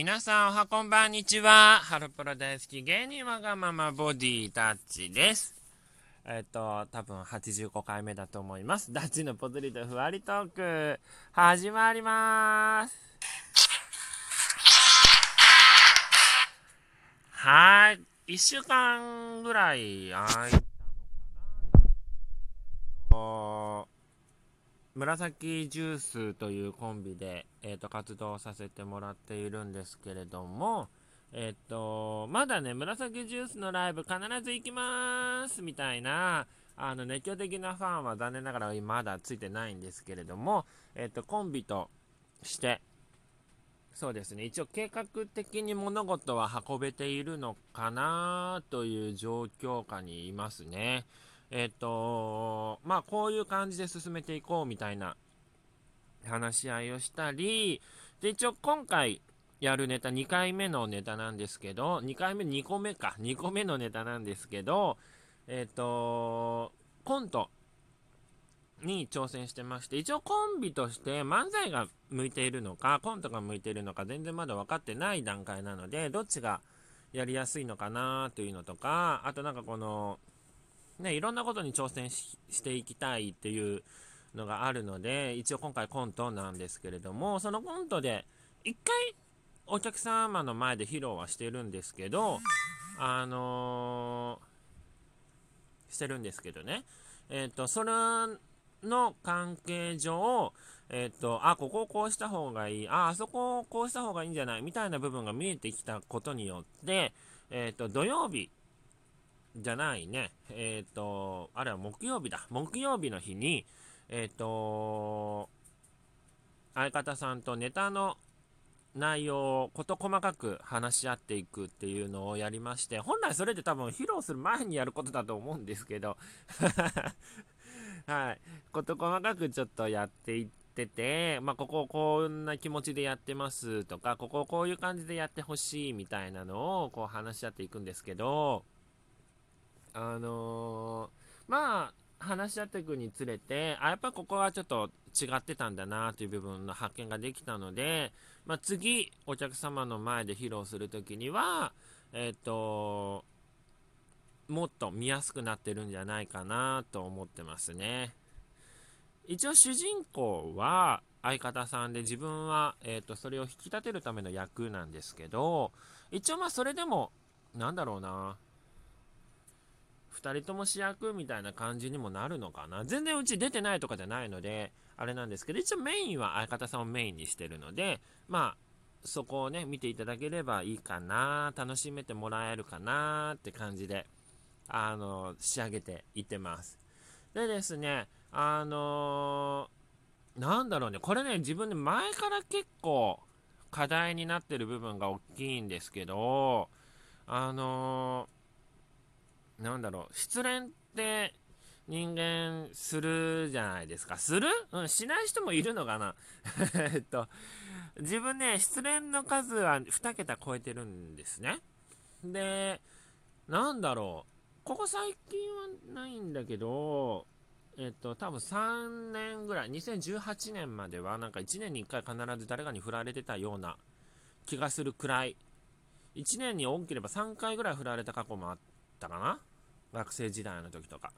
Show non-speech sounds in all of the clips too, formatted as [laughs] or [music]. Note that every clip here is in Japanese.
皆さんおはこんばんにちは。ハロプロ大好き芸人わがままボディタッチです。えっ、と、多分85回目だと思います。ダッチのポズリとふわりトーク、始まります。はい。1週間ぐらい空いたのかな。紫ジュースというコンビで、えーと、活動させてもらっているんですけれども、えっ、ー、と、まだね、紫ジュースのライブ必ず行きますみたいな、あの、熱狂的なファンは残念ながらまだついてないんですけれども、えっ、ー、と、コンビとして、そうですね、一応計画的に物事は運べているのかなという状況下にいますね。えっ、と、まあ、こういう感じで進めていこうみたいな話し合いをしたり、で、一応今回やるネタ2回目のネタなんですけど、2回目、2個目か、2個目のネタなんですけど、えっ、と、コントに挑戦してまして、一応コンビとして漫才が向いているのか、コントが向いているのか、全然まだ分かってない段階なので、どっちがやりやすいのかなというのとか、あとなんかこの、ね、いろんなことに挑戦していきたいっていうのがあるので、一応今回コントなんですけれども、そのコントで、一回お客様の前で披露はしてるんですけど、あのー、してるんですけどね、えっ、ー、と、それの関係上、えっ、ー、と、あ、ここをこうした方がいい、あ、あそこをこうした方がいいんじゃないみたいな部分が見えてきたことによって、えっ、と、土曜日じゃないね。えっ、ー、と、あれは木曜日だ。木曜日の日に、えっ、ー、と、相方さんとネタの内容を事細かく話し合っていくっていうのをやりまして、本来それって多分披露する前にやることだと思うんですけど、[laughs] はい。事細かくちょっとやっていってて、まあ、こここんな気持ちでやってますとか、ここをこういう感じでやってほしいみたいなのをこう話し合っていくんですけど、あのー、まあ、話し合っていくにつれて、あ、やっぱここはちょっと違ってたんだなという部分の発見ができたので、まあ、次、お客様の前で披露するときには、えっ、ー、と、もっと見やすくなってるんじゃないかなと思ってますね。一応主人公は相方さんで自分は、えーとそれを引き立てるための役なんですけど、一応まあそれでも、なんだろうな、2人とも主役みたいな感じにもなるのかな。全然うち出てないとかじゃないので、あれなんですけど、一応メインは相方さんをメインにしてるので、まあ、そこをね、見ていただければいいかな、楽しめてもらえるかなって感じで、あの、仕上げていってます。でですね、あのー、なんだろうね、これね、自分で前から結構課題になってる部分が大きいんですけど、あのーなんだろう、失恋って人間するじゃないですか。する？うん、しない人もいるのかな [laughs] えっと、自分ね、失恋の数は2桁超えてるんですね。で、なんだろう、ここ最近はないんだけど、えっと、多分3年ぐらい、2018年までは、なんか1年に1回必ず誰かに振られてたような気がするくらい、1年に多ければ3回ぐらい振られた過去もあったかな？学生時代の時とか。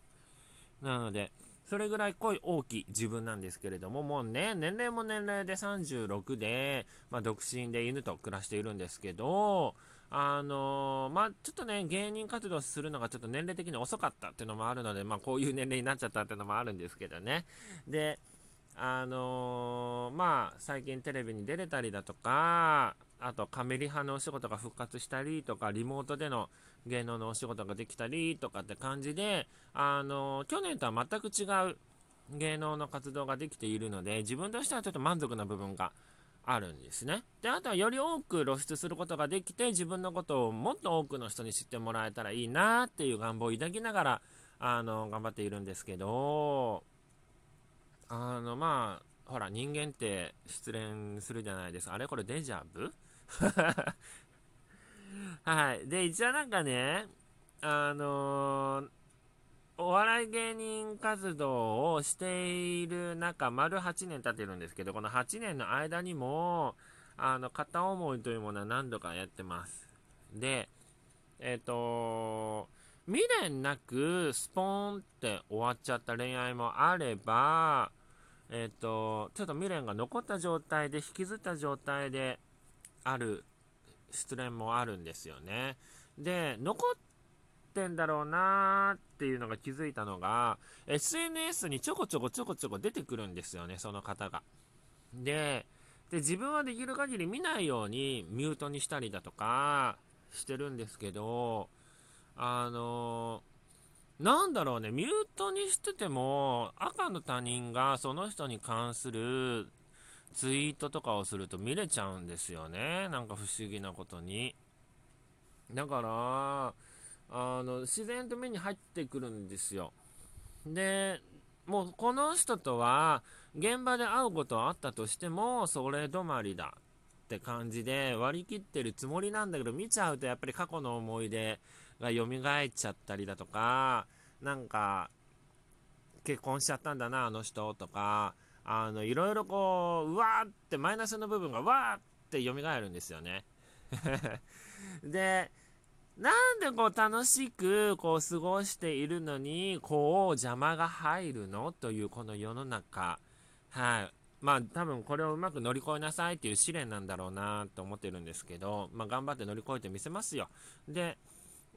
なので、それぐらい濃い大きい自分なんですけれども、もうね、年齢も年齢で36で、まあ、独身で犬と暮らしているんですけど、あのー、まあ、ちょっとね、芸人活動するのがちょっと年齢的に遅かったっていうのもあるので、まあ、こういう年齢になっちゃったっていうのもあるんですけどね。で、あのー、まあ、最近テレビに出れたりだとか、あとカメリ派のお仕事が復活したりとか、リモートでの芸能のお仕事ができたりとかって感じで、あの、去年とは全く違う芸能の活動ができているので、自分としてはちょっと満足な部分があるんですね。で、あとはより多く露出することができて、自分のことをもっと多くの人に知ってもらえたらいいなっていう願望を抱きながら、あの、頑張っているんですけど、あの、まあ、ほら、人間って失恋するじゃないですか。あれこれデジャブ？[laughs] はい。で、一応なんかね、あのー、お笑い芸人活動をしている中、丸8年経ってるんですけど、この8年の間にも、あの、片思いというものは何度かやってます。で、えっ、ー、と未練なくスポーンって終わっちゃった恋愛もあれば、えっ、ー、と、ちょっと未練が残った状態で、引きずった状態である失恋もあるんですよね。で、残ってんだろうなーっていうのが気づいたのが、SNS にちょこちょこちょこちょこ出てくるんですよね、その方が。で、で自分はできる限り見ないようにミュートにしたりだとかしてるんですけど、あのなんだろうね、ミュートにしてても、赤の他人がその人に関するツイートとかをすると見れちゃうんですよね。なんか不思議なことに。だから、あの、自然と目に入ってくるんですよ。で、もうこの人とは現場で会うことはあったとしても、それ止まりだって感じで割り切ってるつもりなんだけど、見ちゃうとやっぱり過去の思い出が蘇っちゃったりだとか、なんか、結婚しちゃったんだな、あの人とか、あの、いろいろこう、うわーってマイナスの部分がわーって蘇るんですよね。[laughs] で、なんでこう楽しくこう過ごしているのに、こう邪魔が入るのというこの世の中。はい。まあ多分これをうまく乗り越えなさいっていう試練なんだろうなと思ってるんですけど、まあ頑張って乗り越えてみせますよ。で、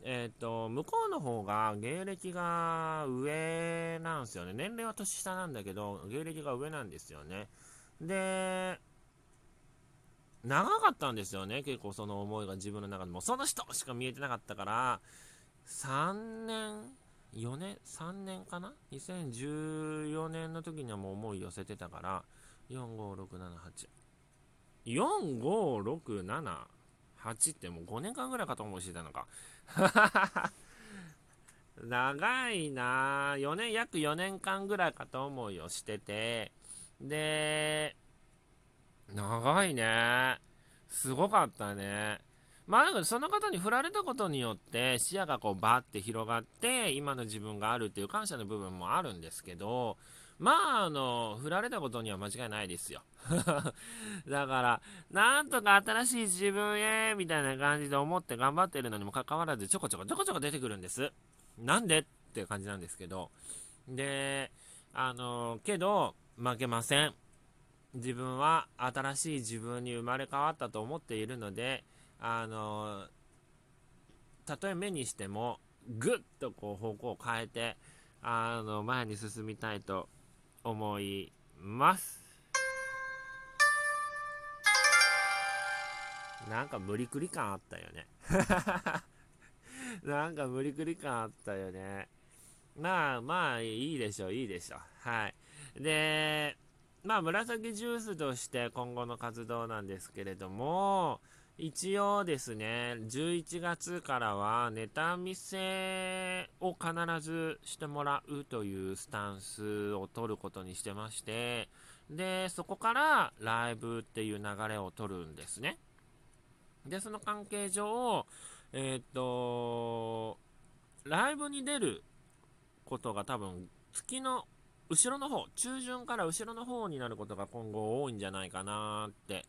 えっ、ー、と、向こうの方が芸歴が上なんですよね。年齢は年下なんだけど、芸歴が上なんですよね。で、長かったんですよね、結構その思いが自分の中でも。その人しか見えてなかったから、3年、4年、3年かな ?2014 年の時にはもう思い寄せてたから、4、5、6、7、8 4、5、6、7、8。ってもう5年間ぐらいかと思いしてたのか。[laughs] 長いな4年、約4年間ぐらいかと思いをしてて、で、長いね。すごかったね。まあ、だからその方に振られたことによって視野がこうバーって広がって今の自分があるっていう感謝の部分もあるんですけど、まあ、あの、振られたことには間違いないですよ。[laughs] だから、なんとか新しい自分へ、みたいな感じで思って頑張ってるのにもかかわらず、ちょこちょこちょこちょこ出てくるんです。なんでっていう感じなんですけど。で、あの、けど、負けません。自分は新しい自分に生まれ変わったと思っているので、あの、たとえ目にしても、ぐっとこう方向を変えて、あの、前に進みたいと思います。なんか無理くり感あったよね。[laughs] なんか無理くり感あったよね。まあまあいいでしょう、いいでしょう。はい。で、まあ、紫ジュースとして今後の活動なんですけれども、一応ですね、11月からはネタ見せを必ずしてもらうというスタンスを取ることにしてまして、で、そこからライブっていう流れを取るんですね。で、その関係上、えー、っと、ライブに出ることが多分月の後ろの方、中旬から後ろの方になることが今後多いんじゃないかなって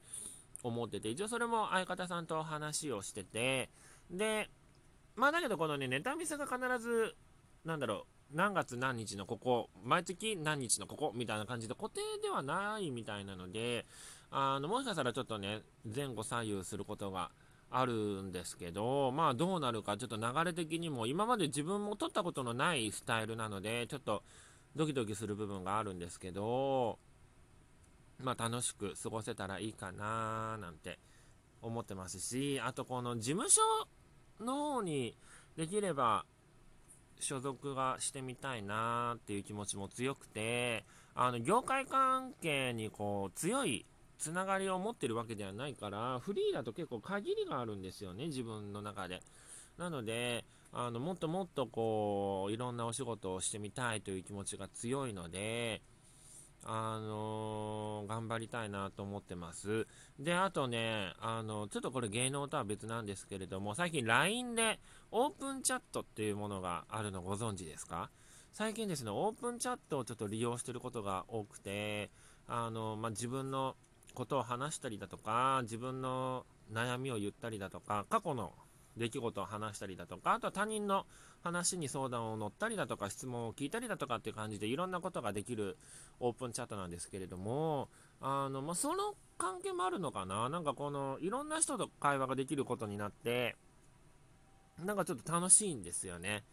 思ってて、一応それも相方さんと話をしてて、で、まあだけどこのね、ネタ見せが必ず、なんだろう、何月何日のここ、毎月何日のここ、みたいな感じで固定ではないみたいなので、あの、もしかしたらちょっとね、前後左右することがあるんですけど、まあどうなるか、ちょっと流れ的にも、今まで自分も撮ったことのないスタイルなので、ちょっとドキドキする部分があるんですけど、まあ、楽しく過ごせたらいいかななんて思ってますし、あとこの事務所の方にできれば所属がしてみたいなっていう気持ちも強くて、あの、業界関係にこう、強いつながりを持ってるわけではないから、フリーだと結構限りがあるんですよね、自分の中で。なので、あの、もっともっとこう、いろんなお仕事をしてみたいという気持ちが強いので、あのー、頑張りたいなと思ってます。で、あとね、あの、ちょっとこれ芸能とは別なんですけれども、最近 LINE でオープンチャットっていうものがあるのご存知ですか？最近ですね、オープンチャットをちょっと利用してることが多くて、あの、まあ、自分のことを話したりだとか、自分の悩みを言ったりだとか、過去の出来事を話したりだとか、あとは他人の話に相談を乗ったりだとか、質問を聞いたりだとかっていう感じでいろんなことができるオープンチャットなんですけれども、あの、まあ、その関係もあるのかな？なんかこの、いろんな人と会話ができることになって、なんかちょっと楽しいんですよね。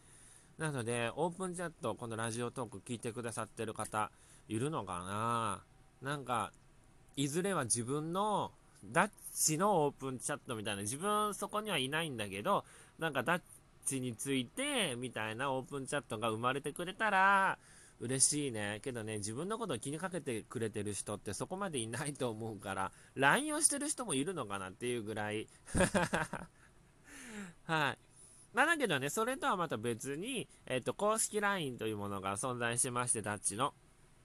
なので、オープンチャット、このラジオトーク聞いてくださってる方、いるのかな？なんか、いずれは自分のダッチのオープンチャットみたいな、自分そこにはいないんだけど、なんかダッチについて、みたいなオープンチャットが生まれてくれたら、嬉しいね。けどね、自分のことを気にかけてくれてる人ってそこまでいないと思うから、LINE をしてる人もいるのかなっていうぐらい。[laughs] はい。まあだけどね、それとはまた別に、えっ、ー、と、公式 LINE というものが存在しまして、ダッチの。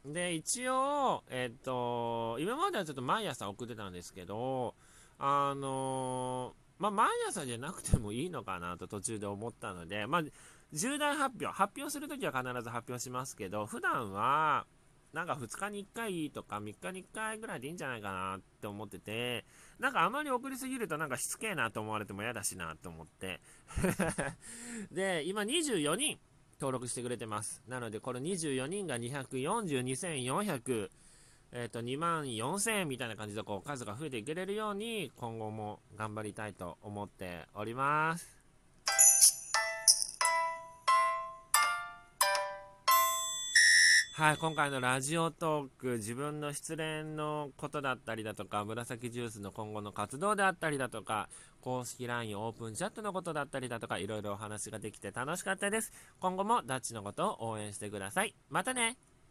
で、一応、えっ、と、今まではちょっと毎朝送ってたんですけど、あの、まあ、毎朝じゃなくてもいいのかなと途中で思ったので、まあ、重大発表、発表するときは必ず発表しますけど、普段は、なんか2日に1回とか3日に1回ぐらいでいいんじゃないかなって思ってて、なんかあまり送りすぎるとなんかしつけえなと思われても嫌だしなと思って。[laughs] で、今24人登録してくれてます。なので、この24人が242,400、えっ、ー、と、2万4000みたいな感じでこう数が増えていけれるように、今後も頑張りたいと思っております。はい、今回のラジオトーク、自分の失恋のことだったりだとか、紫ジュースの今後の活動であったりだとか、公式 LINE オープンチャットのことだったりだとか、いろいろお話ができて楽しかったです。今後もダッチのことを応援してください。またね